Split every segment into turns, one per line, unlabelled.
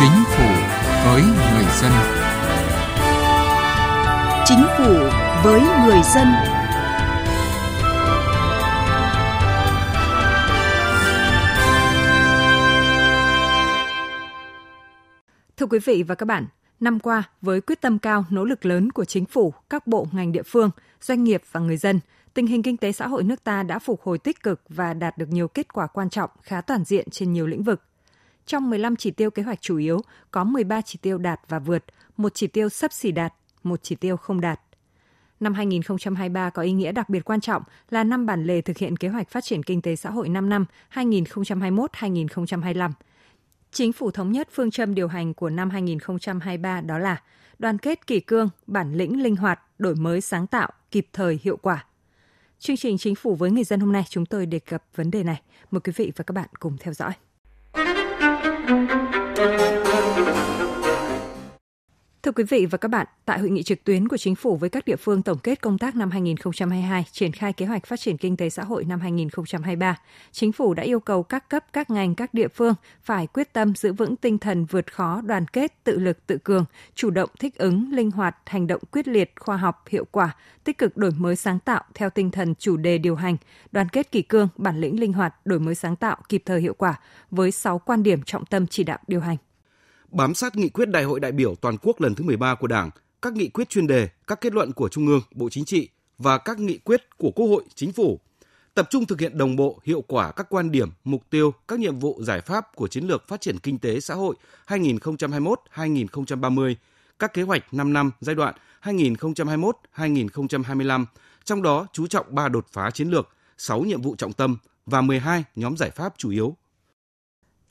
Chính phủ với người dân.
Chính phủ với người dân. Thưa quý vị và các bạn, năm qua với quyết tâm cao, nỗ lực lớn của chính phủ, các bộ ngành địa phương, doanh nghiệp và người dân, tình hình kinh tế xã hội nước ta đã phục hồi tích cực và đạt được nhiều kết quả quan trọng khá toàn diện trên nhiều lĩnh vực. Trong 15 chỉ tiêu kế hoạch chủ yếu, có 13 chỉ tiêu đạt và vượt, một chỉ tiêu sấp xỉ đạt, một chỉ tiêu không đạt. Năm 2023 có ý nghĩa đặc biệt quan trọng là năm bản lề thực hiện kế hoạch phát triển kinh tế xã hội 5 năm 2021-2025. Chính phủ thống nhất phương châm điều hành của năm 2023 đó là đoàn kết kỳ cương, bản lĩnh linh hoạt, đổi mới sáng tạo, kịp thời hiệu quả. Chương trình Chính phủ với người dân hôm nay chúng tôi đề cập vấn đề này. Mời quý vị và các bạn cùng theo dõi. Thank you. Thưa quý vị và các bạn, tại hội nghị trực tuyến của Chính phủ với các địa phương tổng kết công tác năm 2022, triển khai kế hoạch phát triển kinh tế xã hội năm 2023, Chính phủ đã yêu cầu các cấp, các ngành, các địa phương phải quyết tâm giữ vững tinh thần vượt khó, đoàn kết, tự lực, tự cường, chủ động thích ứng, linh hoạt, hành động quyết liệt, khoa học, hiệu quả, tích cực đổi mới sáng tạo theo tinh thần chủ đề điều hành, đoàn kết kỳ cương, bản lĩnh linh hoạt, đổi mới sáng tạo, kịp thời hiệu quả với 6 quan điểm trọng tâm chỉ đạo điều hành
bám sát nghị quyết Đại hội đại biểu toàn quốc lần thứ 13 của Đảng, các nghị quyết chuyên đề, các kết luận của Trung ương, Bộ Chính trị và các nghị quyết của Quốc hội, Chính phủ, tập trung thực hiện đồng bộ, hiệu quả các quan điểm, mục tiêu, các nhiệm vụ giải pháp của chiến lược phát triển kinh tế xã hội 2021-2030, các kế hoạch 5 năm giai đoạn 2021-2025, trong đó chú trọng 3 đột phá chiến lược, 6 nhiệm vụ trọng tâm và 12 nhóm giải pháp chủ yếu.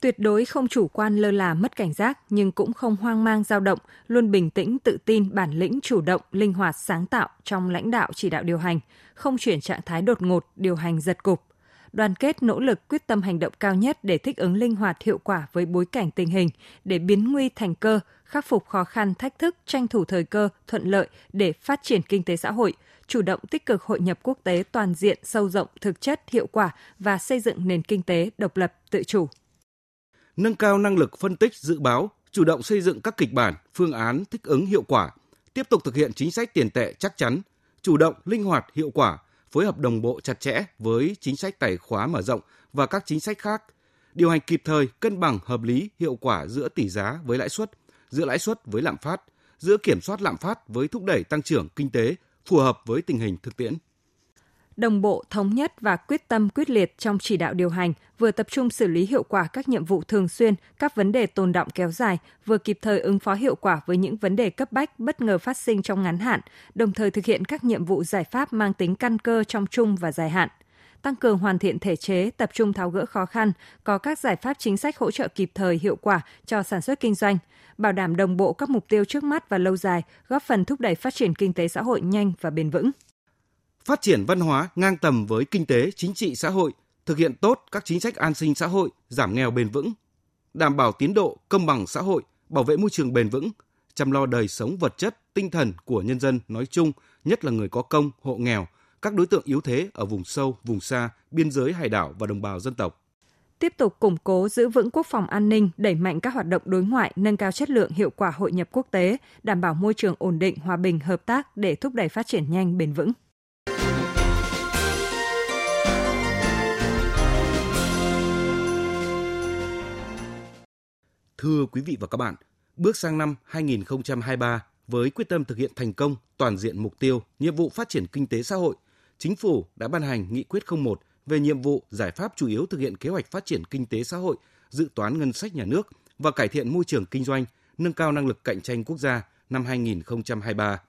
Tuyệt đối không chủ quan lơ là mất cảnh giác nhưng cũng không hoang mang dao động, luôn bình tĩnh, tự tin, bản lĩnh, chủ động, linh hoạt, sáng tạo trong lãnh đạo chỉ đạo điều hành, không chuyển trạng thái đột ngột, điều hành giật cục. Đoàn kết nỗ lực quyết tâm hành động cao nhất để thích ứng linh hoạt hiệu quả với bối cảnh tình hình, để biến nguy thành cơ, khắc phục khó khăn, thách thức, tranh thủ thời cơ, thuận lợi để phát triển kinh tế xã hội, chủ động tích cực hội nhập quốc tế toàn diện, sâu rộng, thực chất, hiệu quả và xây dựng nền kinh tế độc lập, tự chủ
nâng cao năng lực phân tích dự báo, chủ động xây dựng các kịch bản, phương án thích ứng hiệu quả, tiếp tục thực hiện chính sách tiền tệ chắc chắn, chủ động, linh hoạt, hiệu quả, phối hợp đồng bộ chặt chẽ với chính sách tài khóa mở rộng và các chính sách khác, điều hành kịp thời, cân bằng, hợp lý, hiệu quả giữa tỷ giá với lãi suất, giữa lãi suất với lạm phát, giữa kiểm soát lạm phát với thúc đẩy tăng trưởng kinh tế phù hợp với tình hình thực tiễn
đồng bộ, thống nhất và quyết tâm quyết liệt trong chỉ đạo điều hành, vừa tập trung xử lý hiệu quả các nhiệm vụ thường xuyên, các vấn đề tồn động kéo dài, vừa kịp thời ứng phó hiệu quả với những vấn đề cấp bách bất ngờ phát sinh trong ngắn hạn, đồng thời thực hiện các nhiệm vụ giải pháp mang tính căn cơ trong trung và dài hạn. Tăng cường hoàn thiện thể chế, tập trung tháo gỡ khó khăn, có các giải pháp chính sách hỗ trợ kịp thời hiệu quả cho sản xuất kinh doanh, bảo đảm đồng bộ các mục tiêu trước mắt và lâu dài, góp phần thúc đẩy phát triển kinh tế xã hội nhanh và bền vững
phát triển văn hóa ngang tầm với kinh tế, chính trị xã hội, thực hiện tốt các chính sách an sinh xã hội, giảm nghèo bền vững, đảm bảo tiến độ công bằng xã hội, bảo vệ môi trường bền vững, chăm lo đời sống vật chất, tinh thần của nhân dân nói chung, nhất là người có công, hộ nghèo, các đối tượng yếu thế ở vùng sâu, vùng xa, biên giới hải đảo và đồng bào dân tộc.
Tiếp tục củng cố giữ vững quốc phòng an ninh, đẩy mạnh các hoạt động đối ngoại, nâng cao chất lượng hiệu quả hội nhập quốc tế, đảm bảo môi trường ổn định, hòa bình, hợp tác để thúc đẩy phát triển nhanh, bền vững.
Thưa quý vị và các bạn, bước sang năm 2023 với quyết tâm thực hiện thành công toàn diện mục tiêu, nhiệm vụ phát triển kinh tế xã hội, Chính phủ đã ban hành Nghị quyết 01 về nhiệm vụ giải pháp chủ yếu thực hiện kế hoạch phát triển kinh tế xã hội, dự toán ngân sách nhà nước và cải thiện môi trường kinh doanh, nâng cao năng lực cạnh tranh quốc gia năm 2023.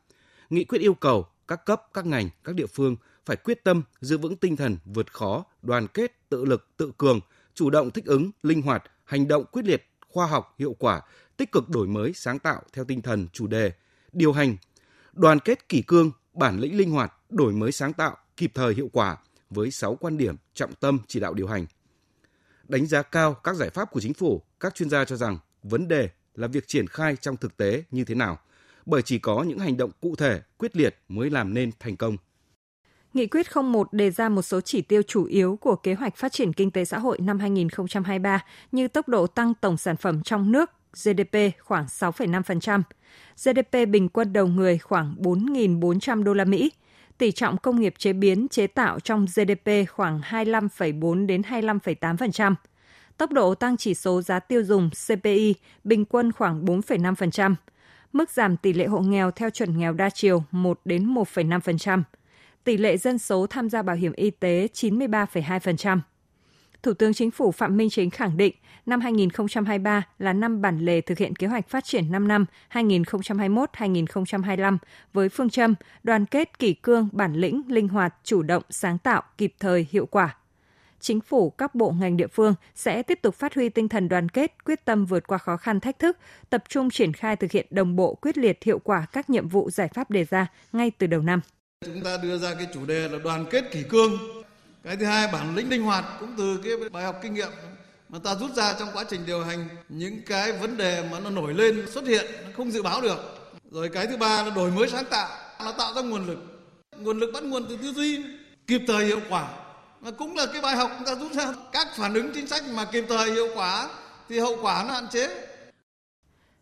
Nghị quyết yêu cầu các cấp, các ngành, các địa phương phải quyết tâm giữ vững tinh thần vượt khó, đoàn kết, tự lực, tự cường, chủ động thích ứng, linh hoạt, hành động quyết liệt khoa học, hiệu quả, tích cực đổi mới, sáng tạo theo tinh thần chủ đề, điều hành, đoàn kết kỷ cương, bản lĩnh linh hoạt, đổi mới sáng tạo, kịp thời hiệu quả với 6 quan điểm trọng tâm chỉ đạo điều hành. Đánh giá cao các giải pháp của chính phủ, các chuyên gia cho rằng vấn đề là việc triển khai trong thực tế như thế nào, bởi chỉ có những hành động cụ thể, quyết liệt mới làm nên thành công.
Nghị quyết 01 đề ra một số chỉ tiêu chủ yếu của kế hoạch phát triển kinh tế xã hội năm 2023 như tốc độ tăng tổng sản phẩm trong nước GDP khoảng 6,5%. GDP bình quân đầu người khoảng 4.400 đô la Mỹ. Tỷ trọng công nghiệp chế biến chế tạo trong GDP khoảng 25,4 đến 25,8%. Tốc độ tăng chỉ số giá tiêu dùng CPI bình quân khoảng 4,5%. Mức giảm tỷ lệ hộ nghèo theo chuẩn nghèo đa chiều 1 đến 1,5%. Tỷ lệ dân số tham gia bảo hiểm y tế 93,2%. Thủ tướng Chính phủ Phạm Minh Chính khẳng định năm 2023 là năm bản lề thực hiện kế hoạch phát triển 5 năm 2021-2025 với phương châm đoàn kết kỷ cương, bản lĩnh, linh hoạt, chủ động, sáng tạo, kịp thời, hiệu quả. Chính phủ, các bộ ngành địa phương sẽ tiếp tục phát huy tinh thần đoàn kết, quyết tâm vượt qua khó khăn thách thức, tập trung triển khai thực hiện đồng bộ quyết liệt hiệu quả các nhiệm vụ giải pháp đề ra ngay từ đầu năm.
Chúng ta đưa ra cái chủ đề là đoàn kết kỷ cương, cái thứ hai bản lĩnh linh hoạt cũng từ cái bài học kinh nghiệm mà ta rút ra trong quá trình điều hành. Những cái vấn đề mà nó nổi lên xuất hiện nó không dự báo được. Rồi cái thứ ba là đổi mới sáng tạo. Nó tạo ra nguồn lực. Nguồn lực bắt nguồn từ tư duy kịp thời hiệu quả. Mà cũng là cái bài học chúng ta rút ra. Các phản ứng chính sách mà kịp thời hiệu quả thì hậu quả nó hạn chế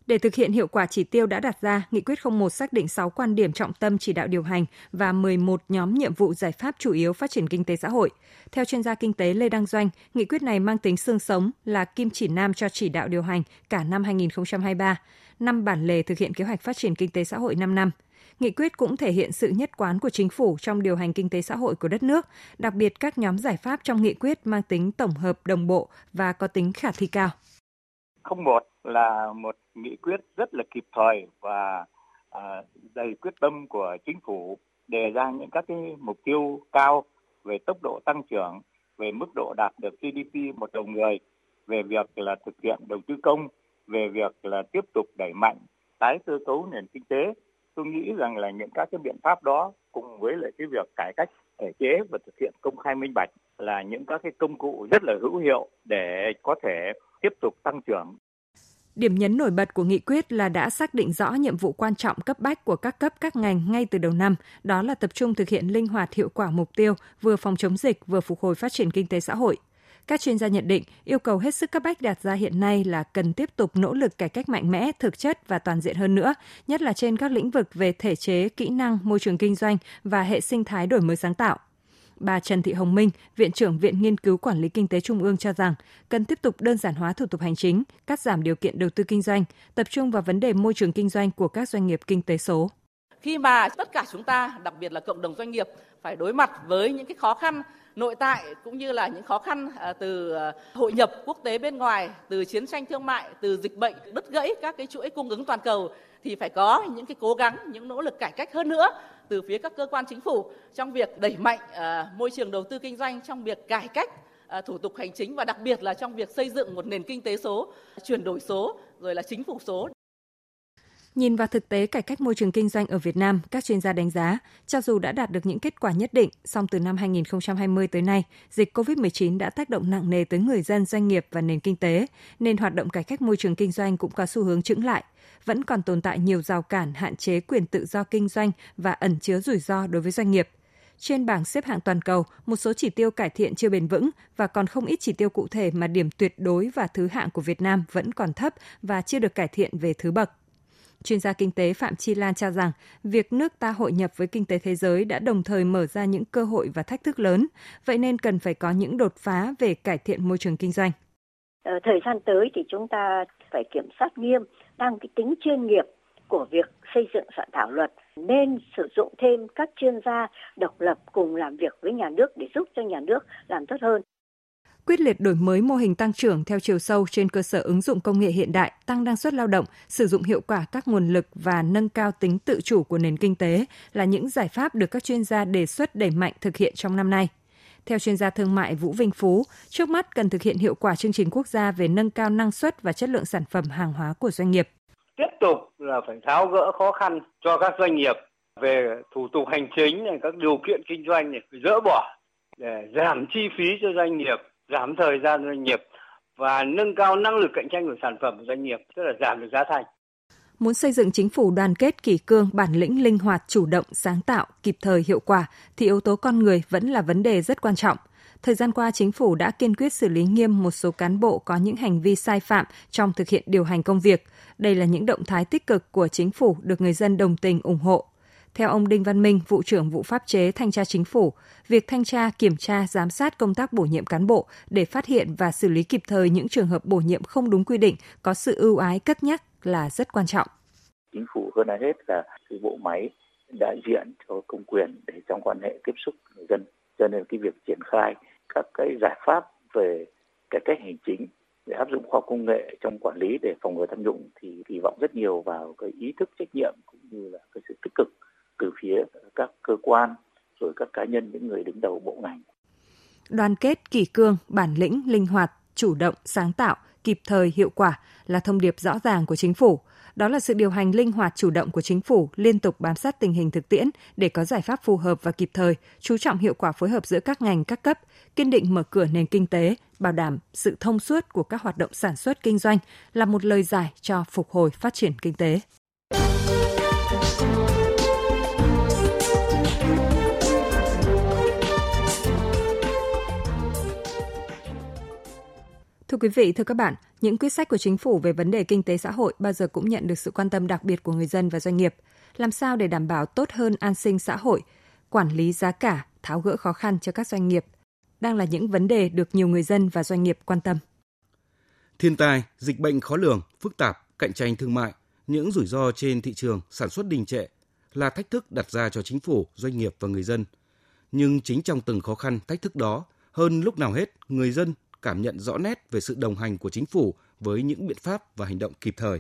để thực hiện hiệu quả chỉ tiêu đã đặt ra, Nghị quyết 01 xác định 6 quan điểm trọng tâm chỉ đạo điều hành và 11 nhóm nhiệm vụ giải pháp chủ yếu phát triển kinh tế xã hội. Theo chuyên gia kinh tế Lê Đăng Doanh, nghị quyết này mang tính xương sống là kim chỉ nam cho chỉ đạo điều hành cả năm 2023, năm bản lề thực hiện kế hoạch phát triển kinh tế xã hội 5 năm. Nghị quyết cũng thể hiện sự nhất quán của chính phủ trong điều hành kinh tế xã hội của đất nước, đặc biệt các nhóm giải pháp trong nghị quyết mang tính tổng hợp đồng bộ và có tính khả thi cao.
01 là một nghị quyết rất là kịp thời và à, đầy quyết tâm của chính phủ đề ra những các cái mục tiêu cao về tốc độ tăng trưởng, về mức độ đạt được GDP một đầu người, về việc là thực hiện đầu tư công, về việc là tiếp tục đẩy mạnh tái cơ cấu nền kinh tế. Tôi nghĩ rằng là những các cái biện pháp đó cùng với lại cái việc cải cách thể chế và thực hiện công khai minh bạch là những các cái công cụ rất là hữu hiệu để có thể tiếp tục tăng trưởng
Điểm nhấn nổi bật của nghị quyết là đã xác định rõ nhiệm vụ quan trọng cấp bách của các cấp các ngành ngay từ đầu năm, đó là tập trung thực hiện linh hoạt hiệu quả mục tiêu vừa phòng chống dịch vừa phục hồi phát triển kinh tế xã hội. Các chuyên gia nhận định, yêu cầu hết sức cấp bách đặt ra hiện nay là cần tiếp tục nỗ lực cải cách mạnh mẽ, thực chất và toàn diện hơn nữa, nhất là trên các lĩnh vực về thể chế, kỹ năng, môi trường kinh doanh và hệ sinh thái đổi mới sáng tạo. Bà Trần Thị Hồng Minh, Viện trưởng Viện Nghiên cứu Quản lý Kinh tế Trung ương cho rằng cần tiếp tục đơn giản hóa thủ tục hành chính, cắt giảm điều kiện đầu tư kinh doanh, tập trung vào vấn đề môi trường kinh doanh của các doanh nghiệp kinh tế số.
Khi mà tất cả chúng ta, đặc biệt là cộng đồng doanh nghiệp, phải đối mặt với những cái khó khăn nội tại cũng như là những khó khăn à, từ à, hội nhập quốc tế bên ngoài, từ chiến tranh thương mại, từ dịch bệnh đứt gãy các cái chuỗi cung ứng toàn cầu thì phải có những cái cố gắng, những nỗ lực cải cách hơn nữa từ phía các cơ quan chính phủ trong việc đẩy mạnh uh, môi trường đầu tư kinh doanh, trong việc cải cách uh, thủ tục hành chính và đặc biệt là trong việc xây dựng một nền kinh tế số, chuyển đổi số, rồi là chính phủ số.
Nhìn vào thực tế cải cách môi trường kinh doanh ở Việt Nam, các chuyên gia đánh giá, cho dù đã đạt được những kết quả nhất định, song từ năm 2020 tới nay, dịch COVID-19 đã tác động nặng nề tới người dân, doanh nghiệp và nền kinh tế, nên hoạt động cải cách môi trường kinh doanh cũng có xu hướng chững lại. Vẫn còn tồn tại nhiều rào cản hạn chế quyền tự do kinh doanh và ẩn chứa rủi ro đối với doanh nghiệp. Trên bảng xếp hạng toàn cầu, một số chỉ tiêu cải thiện chưa bền vững và còn không ít chỉ tiêu cụ thể mà điểm tuyệt đối và thứ hạng của Việt Nam vẫn còn thấp và chưa được cải thiện về thứ bậc. Chuyên gia kinh tế Phạm Chi Lan cho rằng, việc nước ta hội nhập với kinh tế thế giới đã đồng thời mở ra những cơ hội và thách thức lớn, vậy nên cần phải có những đột phá về cải thiện môi trường kinh doanh.
Ở thời gian tới thì chúng ta phải kiểm soát nghiêm tăng cái tính chuyên nghiệp của việc xây dựng soạn thảo luật nên sử dụng thêm các chuyên gia độc lập cùng làm việc với nhà nước để giúp cho nhà nước làm tốt hơn
quyết liệt đổi mới mô hình tăng trưởng theo chiều sâu trên cơ sở ứng dụng công nghệ hiện đại, tăng năng suất lao động, sử dụng hiệu quả các nguồn lực và nâng cao tính tự chủ của nền kinh tế là những giải pháp được các chuyên gia đề xuất đẩy mạnh thực hiện trong năm nay. Theo chuyên gia thương mại Vũ Vinh Phú, trước mắt cần thực hiện hiệu quả chương trình quốc gia về nâng cao năng suất và chất lượng sản phẩm hàng hóa của doanh nghiệp.
Tiếp tục là phải tháo gỡ khó khăn cho các doanh nghiệp về thủ tục hành chính các điều kiện kinh doanh dỡ bỏ để giảm chi phí cho doanh nghiệp giảm thời gian doanh nghiệp và nâng cao năng lực cạnh tranh của sản phẩm của doanh nghiệp, tức là giảm được giá thành.
Muốn xây dựng chính phủ đoàn kết kỷ cương, bản lĩnh linh hoạt, chủ động, sáng tạo, kịp thời, hiệu quả thì yếu tố con người vẫn là vấn đề rất quan trọng. Thời gian qua, chính phủ đã kiên quyết xử lý nghiêm một số cán bộ có những hành vi sai phạm trong thực hiện điều hành công việc. Đây là những động thái tích cực của chính phủ được người dân đồng tình ủng hộ. Theo ông Đinh Văn Minh, vụ trưởng vụ pháp chế thanh tra chính phủ, việc thanh tra, kiểm tra, giám sát công tác bổ nhiệm cán bộ để phát hiện và xử lý kịp thời những trường hợp bổ nhiệm không đúng quy định có sự ưu ái cất nhắc là rất quan trọng.
Chính phủ hơn ai hết là cái bộ máy đại diện cho công quyền để trong quan hệ tiếp xúc người dân. Cho nên cái việc triển khai các cái giải pháp về cải cách hành chính để áp dụng khoa học công nghệ trong quản lý để phòng ngừa tham nhũng thì kỳ vọng rất nhiều vào cái ý thức trách nhiệm cũng như là cái sự tích cực từ phía các cơ quan rồi các cá nhân những người đứng đầu bộ ngành.
Đoàn kết, kỷ cương, bản lĩnh, linh hoạt, chủ động, sáng tạo, kịp thời, hiệu quả là thông điệp rõ ràng của chính phủ. Đó là sự điều hành linh hoạt chủ động của chính phủ, liên tục bám sát tình hình thực tiễn để có giải pháp phù hợp và kịp thời, chú trọng hiệu quả phối hợp giữa các ngành các cấp, kiên định mở cửa nền kinh tế, bảo đảm sự thông suốt của các hoạt động sản xuất kinh doanh là một lời giải cho phục hồi phát triển kinh tế. Thưa quý vị, thưa các bạn, những quyết sách của chính phủ về vấn đề kinh tế xã hội bao giờ cũng nhận được sự quan tâm đặc biệt của người dân và doanh nghiệp. Làm sao để đảm bảo tốt hơn an sinh xã hội, quản lý giá cả, tháo gỡ khó khăn cho các doanh nghiệp đang là những vấn đề được nhiều người dân và doanh nghiệp quan tâm.
Thiên tai, dịch bệnh khó lường, phức tạp, cạnh tranh thương mại, những rủi ro trên thị trường sản xuất đình trệ là thách thức đặt ra cho chính phủ, doanh nghiệp và người dân. Nhưng chính trong từng khó khăn, thách thức đó, hơn lúc nào hết, người dân cảm nhận rõ nét về sự đồng hành của chính phủ với những biện pháp và hành động kịp thời.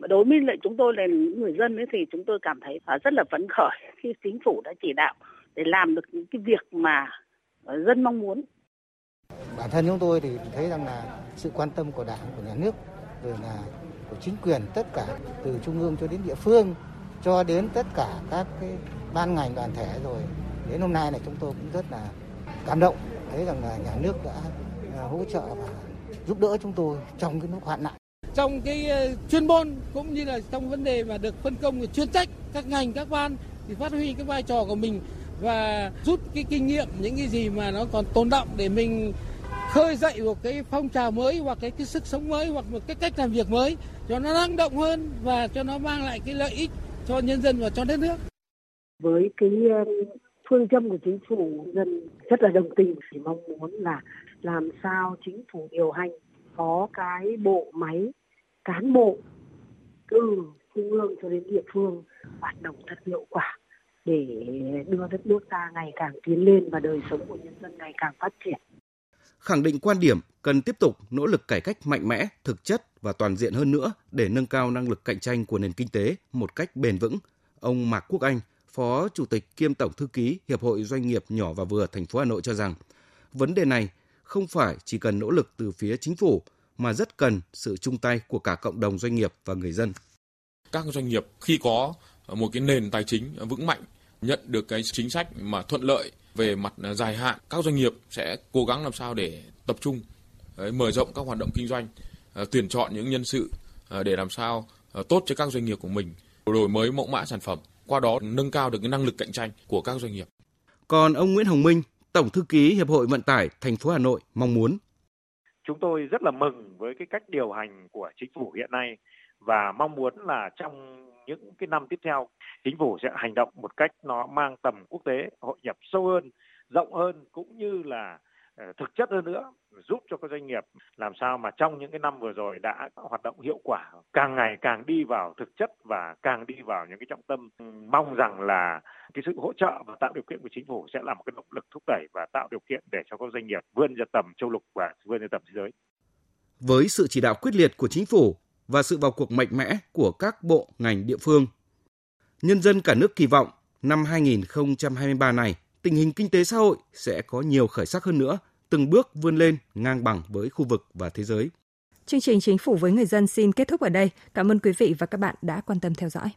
Đối với lại chúng tôi là những người dân ấy thì chúng tôi cảm thấy rất là phấn khởi khi chính phủ đã chỉ đạo để làm được những cái việc mà dân mong muốn.
Bản thân chúng tôi thì thấy rằng là sự quan tâm của Đảng, của nhà nước, rồi là của chính quyền tất cả từ trung ương cho đến địa phương cho đến tất cả các cái ban ngành đoàn thể rồi đến hôm nay này chúng tôi cũng rất là cảm động thấy rằng là nhà nước đã à, hỗ trợ và giúp đỡ chúng tôi trong cái lúc hoạn nạn
trong cái ờ, chuyên môn cũng như là trong vấn đề mà được phân công chuyên trách các ngành các ban thì phát huy cái vai trò của mình và rút cái kinh nghiệm những cái gì mà nó còn tồn động để mình khơi dậy một cái phong trào mới hoặc cái, cái sức sống mới hoặc một cái cách làm việc mới cho nó năng động hơn và cho nó mang lại cái lợi ích cho nhân dân và cho đất nước.
Với cái phương châm của chính phủ dân rất là đồng tình chỉ mong muốn là làm sao chính phủ điều hành có cái bộ máy cán bộ từ trung ương cho đến địa phương hoạt động thật hiệu quả để đưa đất nước ta ngày càng tiến lên và đời sống của nhân dân ngày càng phát triển.
Khẳng định quan điểm cần tiếp tục nỗ lực cải cách mạnh mẽ, thực chất và toàn diện hơn nữa để nâng cao năng lực cạnh tranh của nền kinh tế một cách bền vững. Ông Mạc Quốc Anh, Phó Chủ tịch kiêm Tổng Thư ký Hiệp hội Doanh nghiệp nhỏ và vừa thành phố Hà Nội cho rằng, vấn đề này không phải chỉ cần nỗ lực từ phía chính phủ mà rất cần sự chung tay của cả cộng đồng doanh nghiệp và người dân.
Các doanh nghiệp khi có một cái nền tài chính vững mạnh, nhận được cái chính sách mà thuận lợi về mặt dài hạn, các doanh nghiệp sẽ cố gắng làm sao để tập trung mở rộng các hoạt động kinh doanh, à, tuyển chọn những nhân sự à, để làm sao à, tốt cho các doanh nghiệp của mình, đổi mới mẫu mã sản phẩm qua đó nâng cao được cái năng lực cạnh tranh của các doanh nghiệp.
Còn ông Nguyễn Hồng Minh, Tổng thư ký Hiệp hội Vận tải thành phố Hà Nội mong muốn
chúng tôi rất là mừng với cái cách điều hành của chính phủ hiện nay và mong muốn là trong những cái năm tiếp theo chính phủ sẽ hành động một cách nó mang tầm quốc tế hội nhập sâu hơn rộng hơn cũng như là Ờ, thực chất hơn nữa giúp cho các doanh nghiệp làm sao mà trong những cái năm vừa rồi đã hoạt động hiệu quả càng ngày càng đi vào thực chất và càng đi vào những cái trọng tâm mong rằng là cái sự hỗ trợ và tạo điều kiện của chính phủ sẽ là một cái động lực thúc đẩy và tạo điều kiện để cho các doanh nghiệp vươn ra tầm châu lục và vươn ra tầm thế giới.
Với sự chỉ đạo quyết liệt của chính phủ và sự vào cuộc mạnh mẽ của các bộ ngành địa phương, nhân dân cả nước kỳ vọng năm 2023 này tình hình kinh tế xã hội sẽ có nhiều khởi sắc hơn nữa, từng bước vươn lên ngang bằng với khu vực và thế giới.
Chương trình Chính phủ với người dân xin kết thúc ở đây. Cảm ơn quý vị và các bạn đã quan tâm theo dõi.